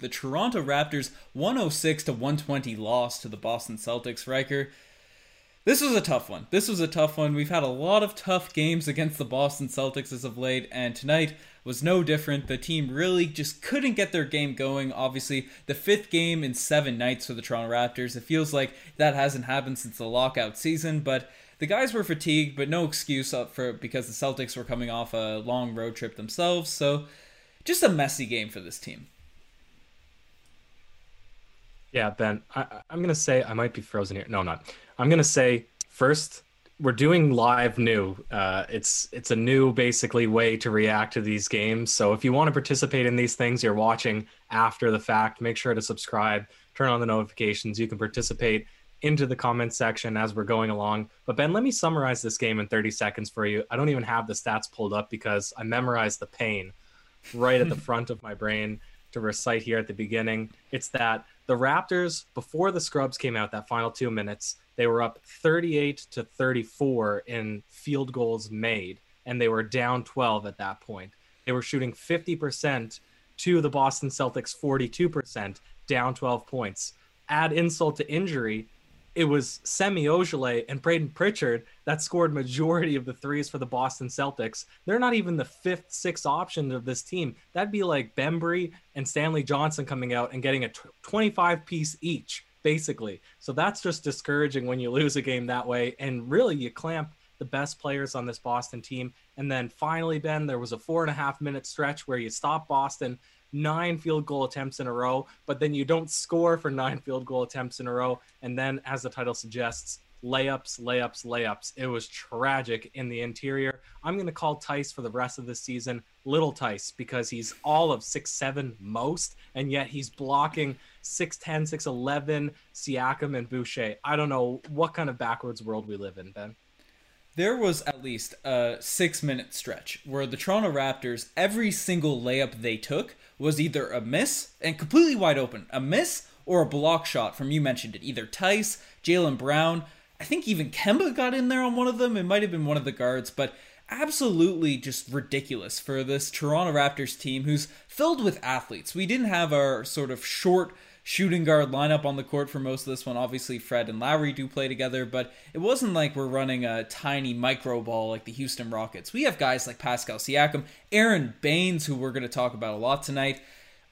The Toronto Raptors 106 to 120 loss to the Boston Celtics. Riker, this was a tough one. This was a tough one. We've had a lot of tough games against the Boston Celtics as of late, and tonight was no different. The team really just couldn't get their game going. Obviously, the fifth game in seven nights for the Toronto Raptors. It feels like that hasn't happened since the lockout season, but the guys were fatigued, but no excuse for because the Celtics were coming off a long road trip themselves. So, just a messy game for this team. Yeah, Ben, I, am going to say I might be frozen here. No, I'm not. I'm going to say first, we're doing live new. Uh, it's it's a new basically way to react to these games. So if you want to participate in these things, you're watching after the fact. Make sure to subscribe, turn on the notifications. You can participate into the comment section as we're going along. But Ben, let me summarize this game in 30 seconds for you. I don't even have the stats pulled up because I memorized the pain right at the front of my brain to recite here at the beginning. It's that the Raptors, before the scrubs came out, that final two minutes, they were up 38 to 34 in field goals made, and they were down 12 at that point. They were shooting 50% to the Boston Celtics 42%, down 12 points. Add insult to injury, it was Semi Ojeleye and Payton Pritchard that scored majority of the threes for the Boston Celtics. They're not even the fifth, sixth option of this team. That'd be like Bembry and Stanley Johnson coming out and getting a 25 piece each, basically. So that's just discouraging when you lose a game that way. And really, you clamp the best players on this Boston team. And then finally, Ben, there was a four and a half minute stretch where you stop Boston nine field goal attempts in a row, but then you don't score for nine field goal attempts in a row. And then, as the title suggests, layups, layups, layups. It was tragic in the interior. I'm going to call Theis for the rest of the season Little Theis because he's all of six seven most, and yet he's blocking 6'10, 6'11, Siakam and Boucher. I don't know what kind of backwards world we live in, Ben there was at least a six minute stretch where the Toronto Raptors, every single layup they took was either a miss and completely wide open, a miss or a block shot from you mentioned it, either Theis, Jaylen Brown. I think even Kemba got in there on one of them. It might have been one of the guards, but absolutely just ridiculous for this Toronto Raptors team who's filled with athletes. We didn't have our sort of short shooting guard lineup on the court for most of this one. Obviously, Fred and Lowry do play together, but it wasn't like we're running a tiny micro ball like the Houston Rockets. We have guys like Pascal Siakam, Aron Baynes, who we're going to talk about a lot tonight.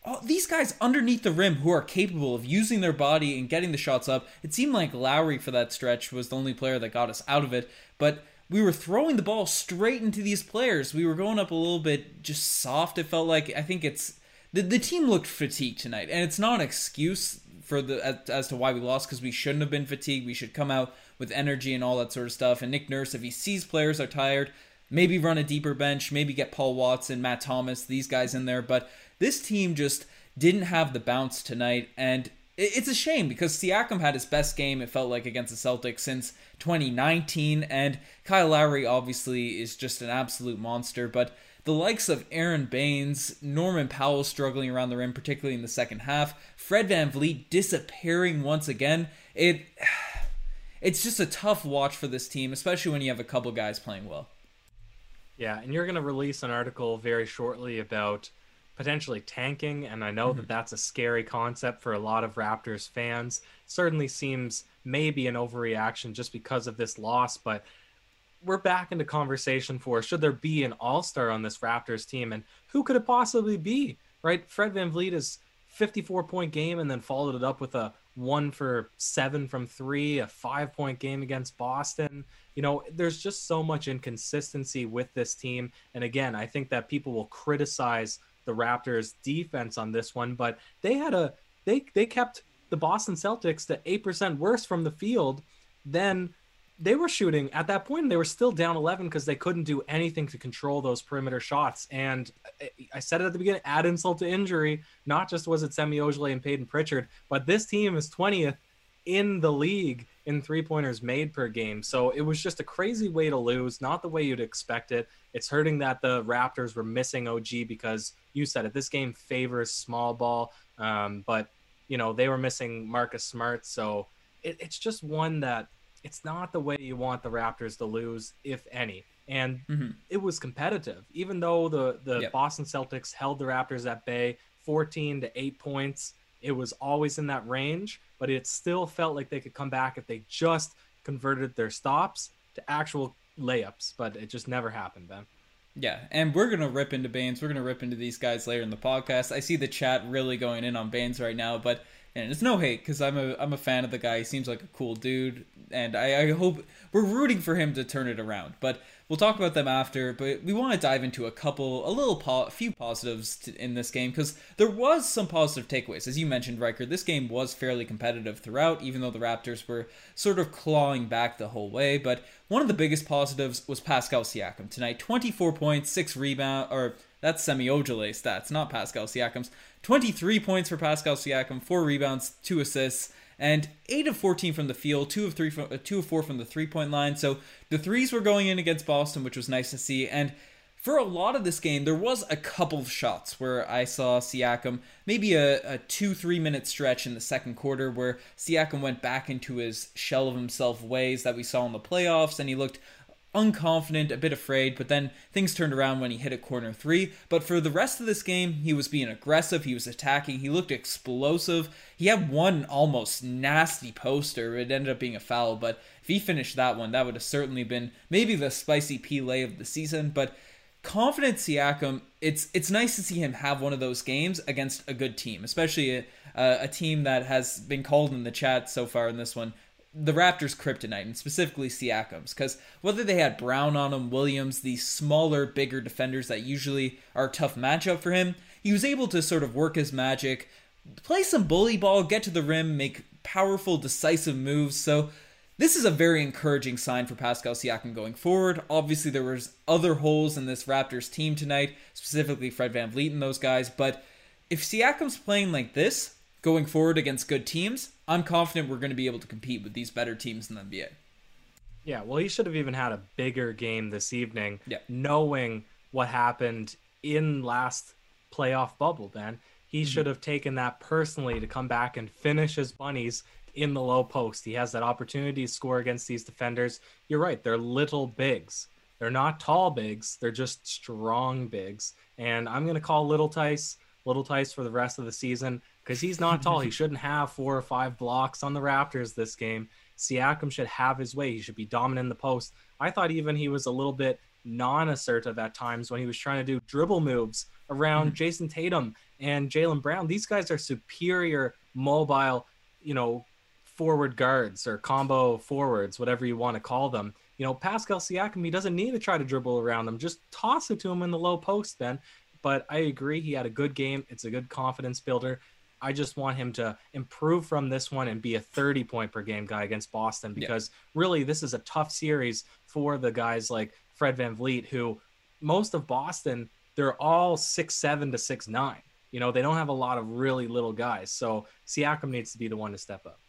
All these guys underneath the rim who are capable of using their body and getting the shots up. It seemed like Lowry for that stretch was the only player that got us out of it, but we were throwing the ball straight into these players. We were going up a little bit just soft. It felt like I think it's the the team looked fatigued tonight, and it's not an excuse for the as, as to why we lost because we shouldn't have been fatigued. We should come out with energy and all that sort of stuff. And Nick Nurse, if he sees players are tired, maybe run a deeper bench, maybe get Paul Watson, Matt Thomas, these guys in there. But this team just didn't have the bounce tonight, and it's a shame because Siakam had his best game, it felt like, against the Celtics since 2019, and Kyle Lowry obviously is just an absolute monster, but the likes of Aron Baynes, Norman Powell struggling around the rim, particularly in the second half, Fred VanVleet disappearing once again. It it's just a tough watch for this team, especially when you have a couple guys playing well. Yeah, and you're going to release an article very shortly about potentially tanking, and I know mm-hmm. that that's a scary concept for a lot of Raptors fans. Certainly seems maybe an overreaction just because of this loss, but we're back into conversation for should there be an all-star on this Raptors team and who could it possibly be? Right? Fred VanVleet is 54 point game and then followed it up with a 1 for 7 from 3, a 5 point game against Boston. You know, there's just so much inconsistency with this team and again, I think that people will criticize the Raptors defense on this one, but they had a they they kept the Boston Celtics to 8% worse from the field than they were shooting at that point they were still down 11 because they couldn't do anything to control those perimeter shots. And i said it at the beginning add insult to injury not just was it semi Ojeleye and payton pritchard but this team is 20th in the league in three pointers made per game. So it was just a crazy way to lose not the way you'd expect it. It's hurting that the raptors were missing og because you said it this game favors small ball. Um, but you know they were missing marcus smart. So it, it's just one that it's not the way you want the Raptors to lose, if any. And mm-hmm. it was competitive, even though the the yep. Boston Celtics held the Raptors at bay, 14 to 8 points. It was always in that range, but it still felt like they could come back if they just converted their stops to actual layups, but it just never happened, Ben. Yeah, and we're gonna rip into Baynes. We're gonna rip into these guys later in the podcast. I see the chat really going in on Baynes right now, but and it's no hate because I'm a I'm a fan of the guy. He seems like a cool dude, and I, I hope we're rooting for him to turn it around. But we'll talk about them after. But we want to dive into a couple, a little, po- few positives to, in this game because there was some positive takeaways, as you mentioned, Riker. This game was fairly competitive throughout, even though the Raptors were sort of clawing back the whole way. But one of the biggest positives was Pascal Siakam tonight. 24 points, six rebound, or that's Semi Ojeleye stats, not Pascal Siakam's. 23 points for Pascal Siakam, four rebounds, two assists, and 8 of 14 from the field, 2 of 3 from, uh, 2 of 4 from the three-point line. So the threes were going in against Boston, which was nice to see. And for a lot of this game, there was a couple of shots where I saw Siakam, maybe a, a two, three minute stretch in the second quarter where Siakam went back into his shell of himself ways that we saw in the playoffs and he looked unconfident, a bit afraid, but then things turned around when he hit a corner three. But for the rest of this game, he was being aggressive, he was attacking, he looked explosive. He had one almost nasty poster, it ended up being a foul, but if he finished that one, that would have certainly been maybe the spicy P-lay of the season. But confident Siakam, it's it's nice to see him have one of those games against a good team, especially a, a team that has been called in the chat so far in this one the Raptors' kryptonite, and specifically Siakam's, because whether they had Brown on him, Williams, these smaller, bigger defenders that usually are a tough matchup for him, he was able to sort of work his magic, play some bully ball, get to the rim, make powerful, decisive moves. So this is a very encouraging sign for Pascal Siakam going forward. Obviously, there was other holes in this Raptors team tonight, specifically Fred VanVleet and those guys, but if Siakam's playing like this, going forward against good teams, I'm confident we're going to be able to compete with these better teams in the NBA. Yeah, well, he should have even had a bigger game this evening, yeah. knowing what happened in last playoff bubble. Then he mm-hmm. should have taken that personally to come back and finish his bunnies in the low post. He has that opportunity to score against these defenders. You're right; they're little bigs. They're not tall bigs. They're just strong bigs. And I'm going to call Little Theis Little Theis for the rest of the season because he's not tall. he shouldn't have four or five blocks on the Raptors this game. Siakam should have his way. He should be dominant in the post. I thought even he was a little bit non-assertive at times when he was trying to do dribble moves around mm-hmm. Jayson Tatum and Jaylen Brown. These guys are superior mobile, you know, forward guards or combo forwards, whatever you want to call them. You know, Pascal Siakam, he doesn't need to try to dribble around them. Just toss it to him in the low post, Ben. But I agree, he had a good game. It's a good confidence builder. I just want him to improve from this one and be a 30 point per game guy against Boston because yeah. really this is a tough series for the guys like Fred VanVleet, who most of Boston, they're all six seven to six nine. You know, they don't have a lot of really little guys. So Siakam needs to be the one to step up.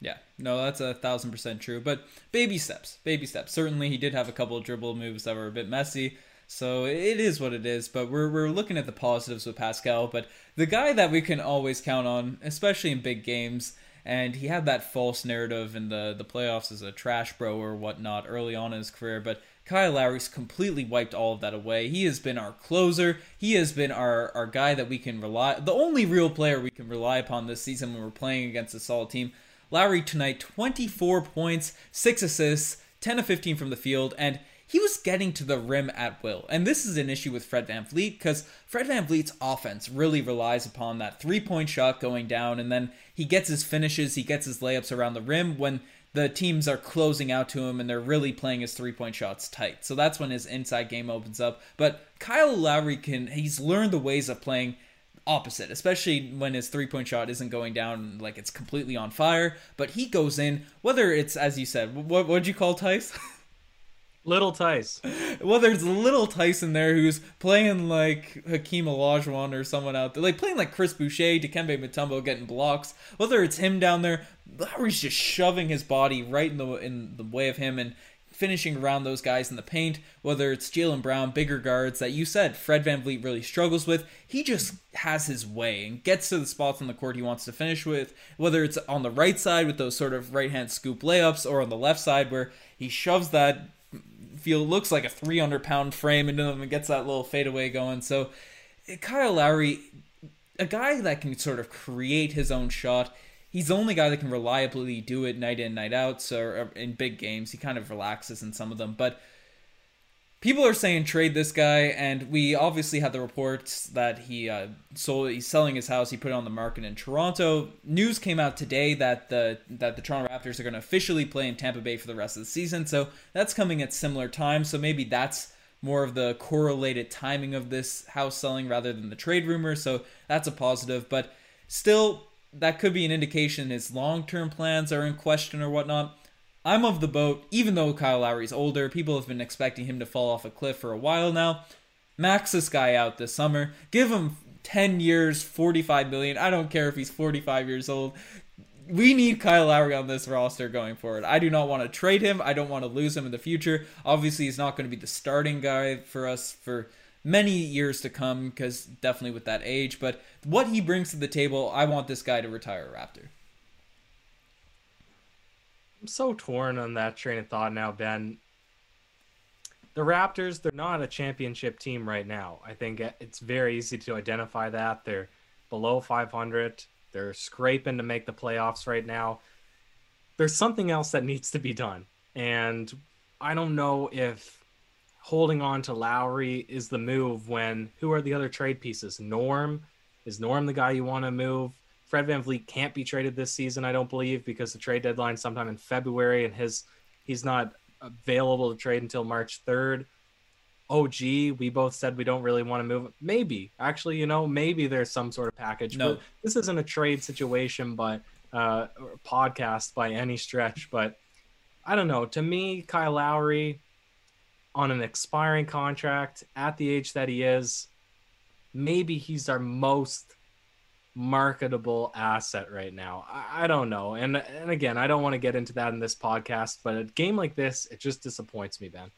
Yeah, no, that's a thousand percent true. But baby steps, baby steps. Certainly, he did have a couple of dribble moves that were a bit messy. So it is what it is, but we're, we're looking at the positives with Pascal. But the guy that we can always count on, especially in big games, and he had that false narrative in the, the playoffs as a trash bro or whatnot early on in his career, but Kyle Lowry's completely wiped all of that away. He has been our closer. He has been our, our guy that we can rely the only real player we can rely upon this season when we're playing against a solid team. Lowry tonight, 24 points, 6 assists, 10 of 15 from the field, and he was getting to the rim at will. And this is an issue with Fred Van VanVleet because Fred Van VanVleet's offense really relies upon that three point shot going down, and then he gets his finishes, he gets his layups around the rim when the teams are closing out to him and they're really playing his three point shots tight. So that's when his inside game opens up. But Kyle Lowry can, he's learned the ways of playing opposite, especially when his three point shot isn't going down like it's completely on fire. But he goes in, whether it's, as you said, what would you call Theis? Little Theis. Well, there's little Tyson there who's playing like Hakeem Olajuwon or someone out there, like playing like Chris Boucher, Dikembe Mutombo getting blocks. Whether it's him down there, Lowry's just shoving his body right in the in the way of him and finishing around those guys in the paint. Whether it's Jaylen Brown, bigger guards that you said Fred VanVleet really struggles with, he just has his way and gets to the spots on the court he wants to finish with. Whether it's on the right side with those sort of right hand scoop layups or on the left side where he shoves that feel looks like a 300 pound frame into them and gets that little fadeaway going. So eh, Kyle Lowry, a guy that can sort of create his own shot. He's the only guy that can reliably do it night in, night out. So er, in big games, he kind of relaxes in some of them. But people are saying trade this guy, and we obviously had the reports that he uh, sold. He's selling his house. He put it on the market in Toronto. News came out today that the that the Toronto Raptors are going to officially play in Tampa Bay for the rest of the season. So that's coming at similar times. So maybe that's more of the correlated timing of this house selling rather than the trade rumor. So that's a positive. But still, that could be an indication his long term plans are in question or whatnot. I'm of the boat, even though Kyle Lowry's older, people have been expecting him to fall off a cliff for a while now. Max this guy out this summer. Give him 10 years, 45 million. I don't care if he's 45 years old. We need Kyle Lowry on this roster going forward. I do not want to trade him. I don't want to lose him in the future. Obviously, he's not going to be the starting guy for us for many years to come because definitely with that age. But what he brings to the table, I want this guy to retire a Raptor. I'm so torn on that train of thought now, Ben. The Raptors, they're not a championship team right now. I think it's very easy to identify that. They're below 500. They're scraping to make the playoffs right now. There's something else that needs to be done. And I don't know if holding on to Lowry is the move when who are the other trade pieces? Norm is Norm the guy you want to move? Fred VanVleet can't be traded this season, I don't believe, because the trade deadline sometime in February and his he's not available to trade until March 3rd. OG, we both said we don't really want to move. Maybe, actually, you know, maybe there's some sort of package. No. But this isn't a trade situation, but uh, podcast by any stretch. But I don't know. To me, Kyle Lowry, on an expiring contract at the age that he is, maybe he's our most marketable asset right now. I, I, don't know. And and again, I don't want to get into that in this podcast, but a game like this, it just disappoints me, Ben.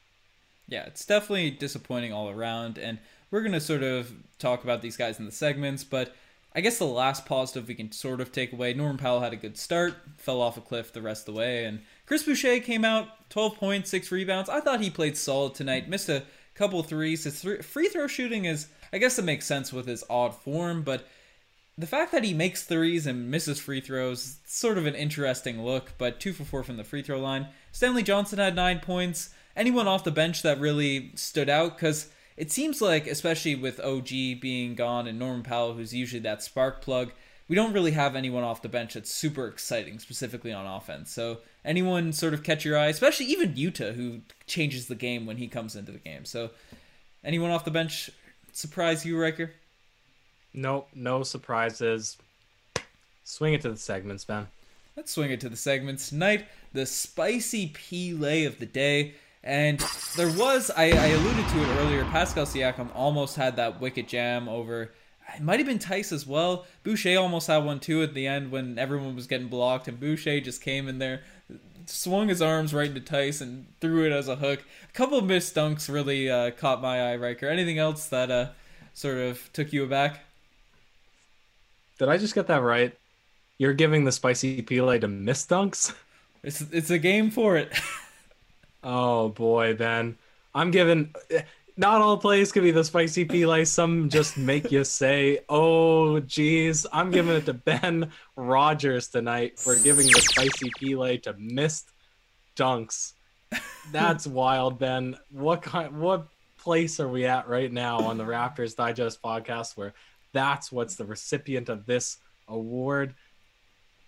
Yeah, it's definitely disappointing all around and we're going to sort of talk about these guys in the segments, but I guess the last positive we can sort of take away, Norman Powell had a good start, fell off a cliff the rest of the way, and Chris Boucher came out 12 points, 6 rebounds. I thought he played solid tonight. Missed a couple threes. His free throw shooting is, I guess it makes sense with his odd form, but the fact that he makes threes and misses free throws, sort of an interesting look, but 2 for 4 from the free throw line. Stanley Johnson had 9 points. Anyone off the bench that really stood out? Because it seems like, especially with OG being gone and Norman Powell, who's usually that spark plug, we don't really have anyone off the bench that's super exciting, specifically on offense. So anyone sort of catch your eye, especially even Yuta, who changes the game when he comes into the game. So anyone off the bench surprise you, Riker? Nope, no surprises. Swing it to the segments, Ben. Let's swing it to the segments tonight. The spicy P-lay of the day. And there was, I, I alluded to it earlier, Pascal Siakam almost had that wicked jam over it might have been Theis as well. Boucher almost had one too at the end when everyone was getting blocked, and Boucher just came in there, swung his arms right into Theis, and threw it as a hook. A couple of missed dunks really uh, caught my eye, Riker. Anything else that uh, sort of took you aback? Did I just get that right? You're giving the spicy Pele to miss dunks? It's it's a game for it. oh boy, Ben. I'm giving not all plays could be the spicy Pele. Some just make you say, "Oh, geez." I'm giving it to Ben Rogers tonight for giving the spicy Pele to missed dunks. That's wild, Ben. What kind? What place are we at right now on the Raptors Digest podcast where that's what's the recipient of this award?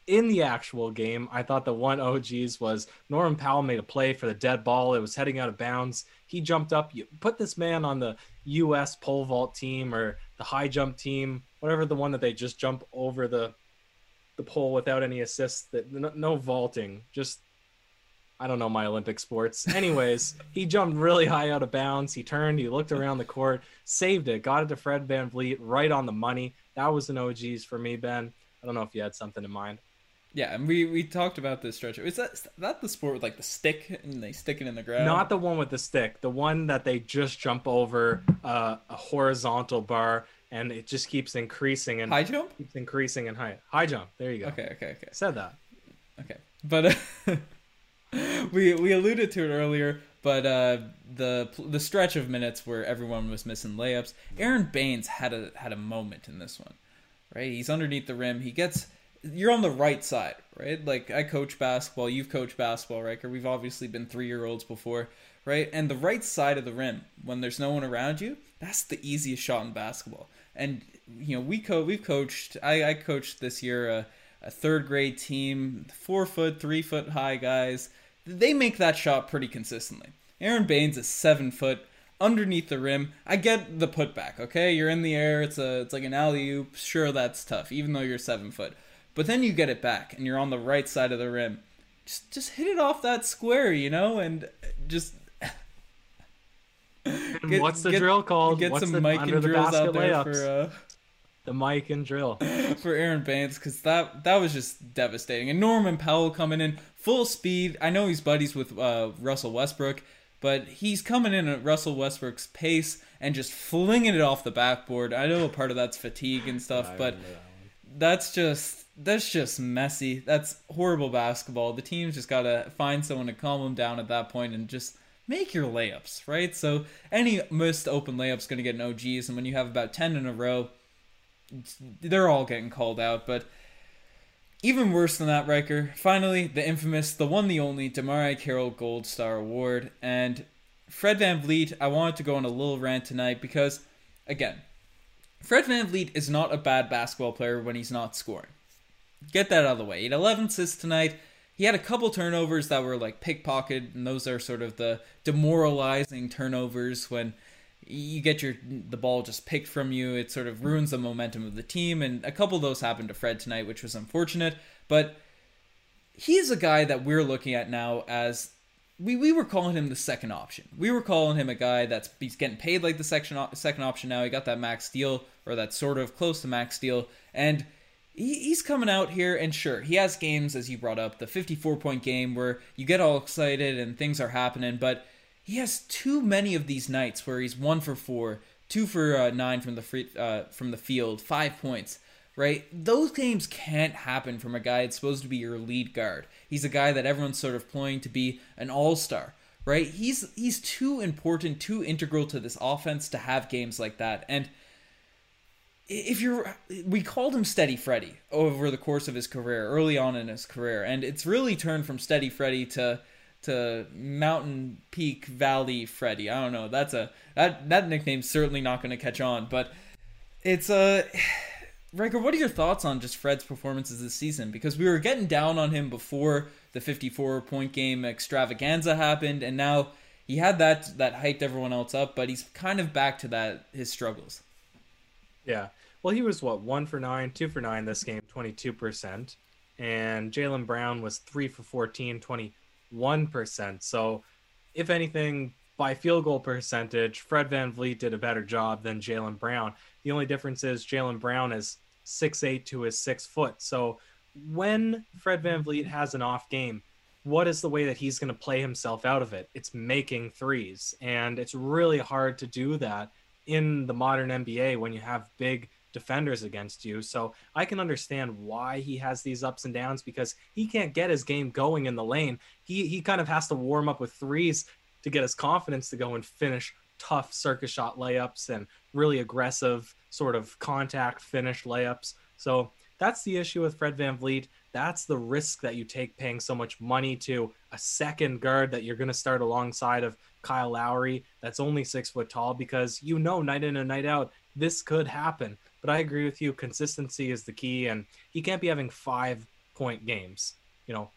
in the actual game, I thought the one OGs was Norman Powell made a play for the dead ball. It was heading out of bounds. He jumped up. You put this man on the U.S. pole vault team or the high jump team, whatever the one that they just jump over the the pole without any assists. That no, no vaulting, just I don't know my Olympic sports. Anyways, he jumped really high out of bounds. He turned, he looked around the court, saved it, got it to Fred VanVleet right on the money. That was an OGs for me, Ben. I don't know if you had something in mind. Yeah, and we we talked about this stretch. Is that is that the sport with like the stick and they stick it in the ground? Not the one with the stick. The one that they just jump over uh, a horizontal bar and it just keeps increasing and high jump keeps increasing in height. High jump. There you go. Okay, okay, okay. Said that. Okay, but uh, we we alluded to it earlier. But uh, the the stretch of minutes where everyone was missing layups, Aron Baynes had a had a moment in this one right? He's underneath the rim. He gets you're on the right side, right? Like I coach basketball, you've coached basketball, right? We've obviously been three year olds before, right? And the right side of the rim, when there's no one around you, that's the easiest shot in basketball. And you know, we co we've coached. I, I coached this year a third grade team, four foot, three foot high guys. They make that shot pretty consistently. Aron Baynes is seven foot underneath the rim. I get the putback. Okay, you're in the air. It's a it's like an alley oop. Sure, that's tough, even though you're seven foot. But then you get it back, and you're on the right side of the rim. Just just hit it off that square, you know, and just. Get, What's the get, drill called? Get What's some the, Mikan drills out there layups? for uh, the Mikan drill for Aron Baynes because that that was just devastating. And Norman Powell coming in full speed. I know he's buddies with uh, Russell Westbrook, but he's coming in at Russell Westbrook's pace and just flinging it off the backboard. I know a part of that's fatigue and stuff, but that that's just that's just messy. That's horrible basketball. The team's just gotta find someone to calm them down at that point and just make your layups, right? So any missed open layups going to get an OGs, and when you have about ten in a row, they're all getting called out. But even worse than that, Riker. Finally, the infamous, the one, the only DeMarre Carroll Gold Star Award, and Fred VanVleet. I wanted to go on a little rant tonight because, again, Fred VanVleet is not a bad basketball player when he's not scoring. Get that out of the way. He had 11 assists tonight. He had a couple turnovers that were like pickpocketed, and those are sort of the demoralizing turnovers when you get your the ball just picked from you. It sort of ruins the momentum of the team, and a couple of those happened to Fred tonight, which was unfortunate. But he's a guy that we're looking at now as we, we were calling him the second option. We were calling him a guy that's he's getting paid like the second second option now. He got that max deal or that sort of close to max deal, and he's coming out here and sure he has games as you brought up the 54 point game where you get all excited and things are happening but he has too many of these nights where he's one for four two for uh, nine from the free, uh, from the field five points right? Those games can't happen from a guy that's supposed to be your lead guard. He's a guy that everyone's sort of playing to be an all-star right? He's he's too important too integral to this offense to have games like that. And if you're we called him steady freddy over the course of his career early on in his career. And it's really turned from steady freddy to to Mountain Peak Valley Freddy. I don't know. That's a that that nickname's certainly not going to catch on, but it's a Riker, what are your thoughts on just Fred's performances this season? Because we were getting down on him before the 54 point game extravaganza happened, and now he had that that hyped everyone else up, but he's kind of back to that his struggles. Yeah. Well, he was what one for nine, two for nine this game, 22 percent, and Jaylen Brown was three for 14, 20. 1%. So, if anything, by field goal percentage, Fred VanVleet did a better job than Jaylen Brown. The only difference is Jaylen Brown is 6'8 to his 6 foot. So, when Fred VanVleet has an off game, what is the way that he's going to play himself out of it? It's making threes. And it's really hard to do that in the modern NBA when you have big defenders against you. So I can understand why he has these ups and downs because he can't get his game going in the lane. He he kind of has to warm up with threes to get his confidence to go and finish tough circus shot layups and really aggressive sort of contact finish layups. So that's the issue with Fred VanVleet. That's the risk that you take paying so much money to a second guard that you're going to start alongside of Kyle Lowry that's only six foot tall because you know night in and night out this could happen. But I agree with you. Consistency is the key, and he can't be having five point games. You know,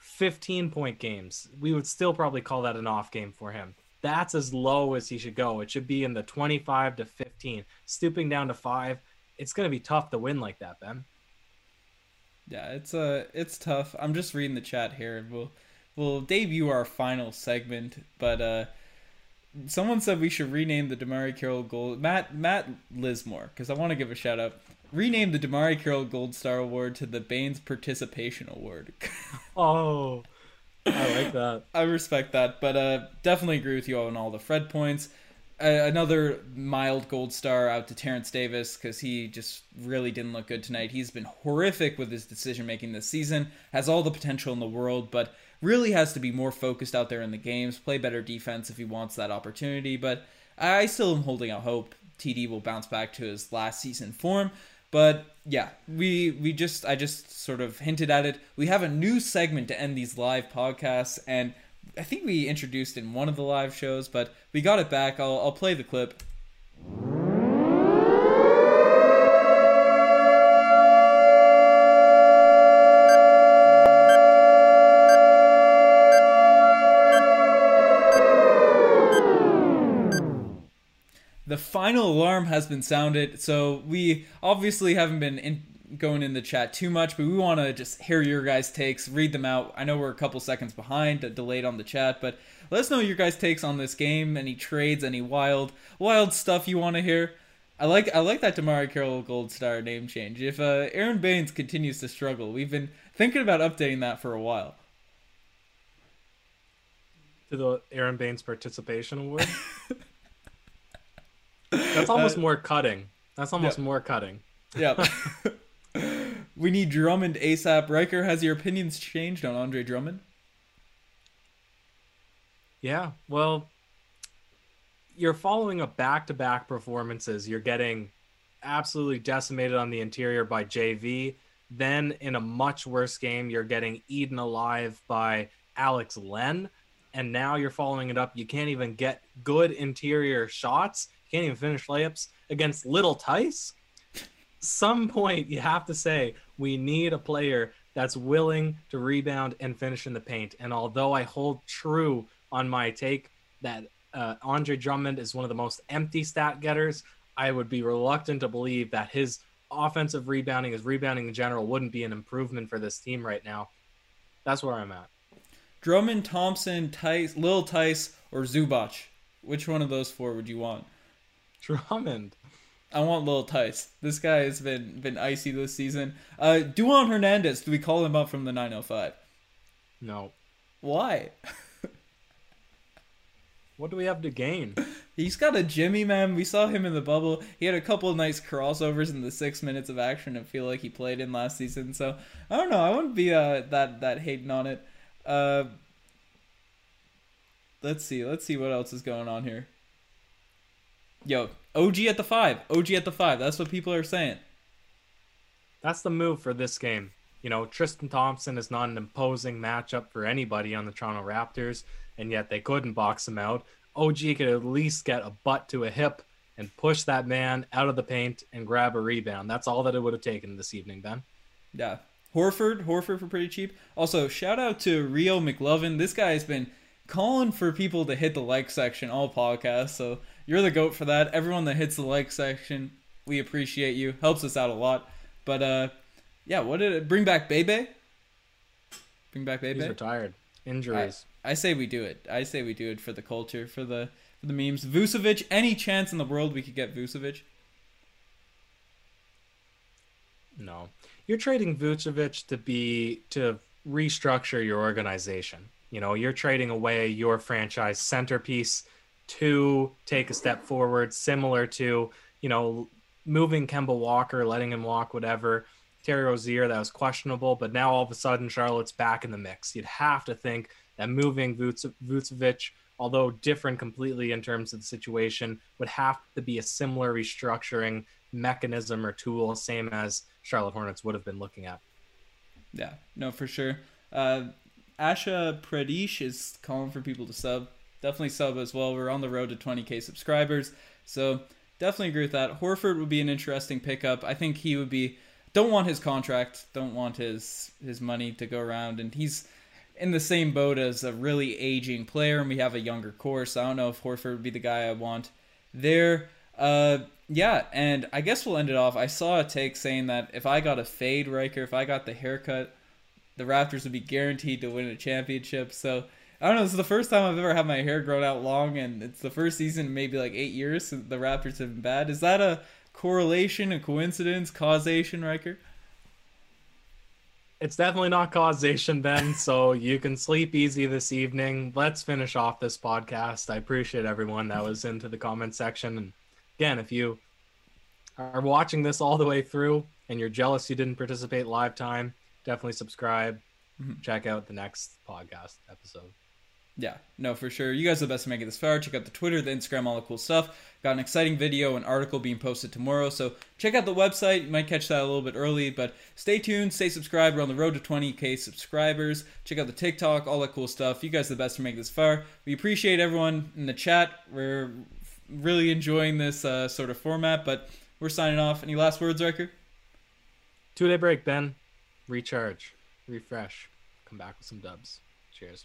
15 point games. We would still probably call that an off game for him. That's as low as he should go. It should be in the 25 to 15. Stooping down to five, it's going to be tough to win like that, Ben. Yeah, it's uh it's tough. I'm just reading the chat here. We'll we'll debut our final segment, but uh someone said we should rename the DeMarre Carroll Gold Matt Matt Lismore because I want to give a shout out. Rename the DeMarre Carroll Gold Star Award to the Baynes Participation Award. oh, I like that. I respect that, but uh, definitely agree with you on all the Fred points. Uh, another mild gold star out to Terrence Davis because he just really didn't look good tonight. He's been horrific with his decision making this season. Has all the potential in the world, but really has to be more focused out there in the games, play better defense if he wants that opportunity. But I still am holding out hope TD will bounce back to his last season form. But yeah, we we just I just sort of hinted at it. We have a new segment to end these live podcasts, and I think we introduced in one of the live shows, but we got it back. I'll I'll play the clip. Final alarm has been sounded. So we obviously haven't been in, going in the chat too much, but we want to just hear your guys' takes, read them out. I know we're a couple seconds behind, delayed on the chat, but let us know your guys' takes on this game. Any trades, any wild, wild stuff you want to hear. I like I like that DeMarre Carroll Gold Star name change. If uh, Aron Baynes continues to struggle, we've been thinking about updating that for a while. To the Aron Baynes Participation Award. That's almost uh, more cutting. That's almost more cutting. Yeah. we need Drummond ASAP. Riker, has your opinions changed on Andre Drummond? Yeah. Well, you're following a back-to-back performances. You're getting absolutely decimated on the interior by JV. Then in a much worse game, you're getting eaten alive by Alex Len. And now you're following it up. You can't even get good interior shots can't even finish layups against Little Theis. Some point you have to say we need a player that's willing to rebound and finish in the paint. And although I hold true on my take that uh, Andre Drummond is one of the most empty stat getters, I would be reluctant to believe that his offensive rebounding, his rebounding in general, wouldn't be an improvement for this team right now. That's where I'm at. Drummond, Thompson, Theis, Lil Theis, or Zubac. Which one of those four would you want? Drummond. I want Lil Theis. This guy has been been icy this season. Uh Dewan Hernandez, do we call him up from the 905? No. Why? what do we have to gain? He's got a Jimmy man. We saw him in the bubble. He had a couple of nice crossovers in the six minutes of action. I feel like he played in last season. So I don't know. I wouldn't be uh, that that hating on it. Uh, let's see. Let's see what else is going on here. Yo, OG at the five. OG at the five. That's what people are saying. That's the move for this game. You know, Tristan Thompson is not an imposing matchup for anybody on the Toronto Raptors, and yet they couldn't box him out. OG could at least get a butt to a hip and push that man out of the paint and grab a rebound. That's all that it would have taken this evening, Ben. Yeah. Horford, Horford for pretty cheap. Also, shout out to Rio McLovin. This guy has been calling for people to hit the like section all podcasts. So you're the goat for that. Everyone that hits the like section, we appreciate you. Helps us out a lot. But uh, yeah, what did it bring back? Bebe? Bring back Bebe? He's retired. Injuries. I, I, say we do it. I say we do it for the culture, for the for the memes. Vucevic. Any chance in the world we could get Vucevic? No, you're trading Vucevic to be to restructure your organization. You know, you're trading away your franchise centerpiece to take a step forward, similar to, you know, moving Kemba Walker, letting him walk, whatever. Terry Rozier, that was questionable, but now all of a sudden Charlotte's back in the mix. You'd have to think that moving Vucevic, although different completely in terms of the situation, would have to be a similar restructuring mechanism or tool, same as Charlotte Hornets would have been looking at. Yeah, no, for sure. Uh, Asha Pradesh is calling for people to sub definitely sub as well. We're on the road to 20k subscribers, so definitely agree with that. Horford would be an interesting pickup. I think he would be. Don't want his contract. Don't want his his money to go around, and he's in the same boat as a really aging player, and we have a younger core. So I don't know if Horford would be the guy I want there. Uh, yeah, and I guess we'll end it off. I saw a take saying that if I got a fade Riker, if I got the haircut, the Raptors would be guaranteed to win a championship. So I don't know. This is the first time I've ever had my hair grown out long, and it's the first season maybe like eight years since the Raptors have been bad. Is that a correlation, a coincidence, causation, Riker? It's definitely not causation, Ben. so you can sleep easy this evening. Let's finish off this podcast. I appreciate everyone that was into the comment section. And again, if you are watching this all the way through and you're jealous you didn't participate live time, definitely subscribe. Mm-hmm. Check out the next podcast episode. Yeah, no, for sure. You guys are the best to make it this far. Check out the Twitter, the Instagram, all the cool stuff. Got an exciting video and article being posted tomorrow, so check out the website. You might catch that a little bit early, but stay tuned, stay subscribed. We're on the road to 20k subscribers. Check out the TikTok, all that cool stuff. You guys are the best to make it this far. We appreciate everyone in the chat. We're really enjoying this uh, sort of format, but we're signing off. Any last words, Riker? Two day break, Ben. Recharge, refresh, come back with some dubs. Cheers.